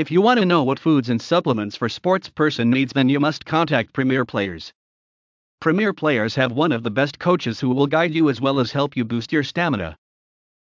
If you want to know what foods and supplements for sports person needs then you must contact Premier Players. Premier Players have one of the best coaches who will guide you as well as help you boost your stamina,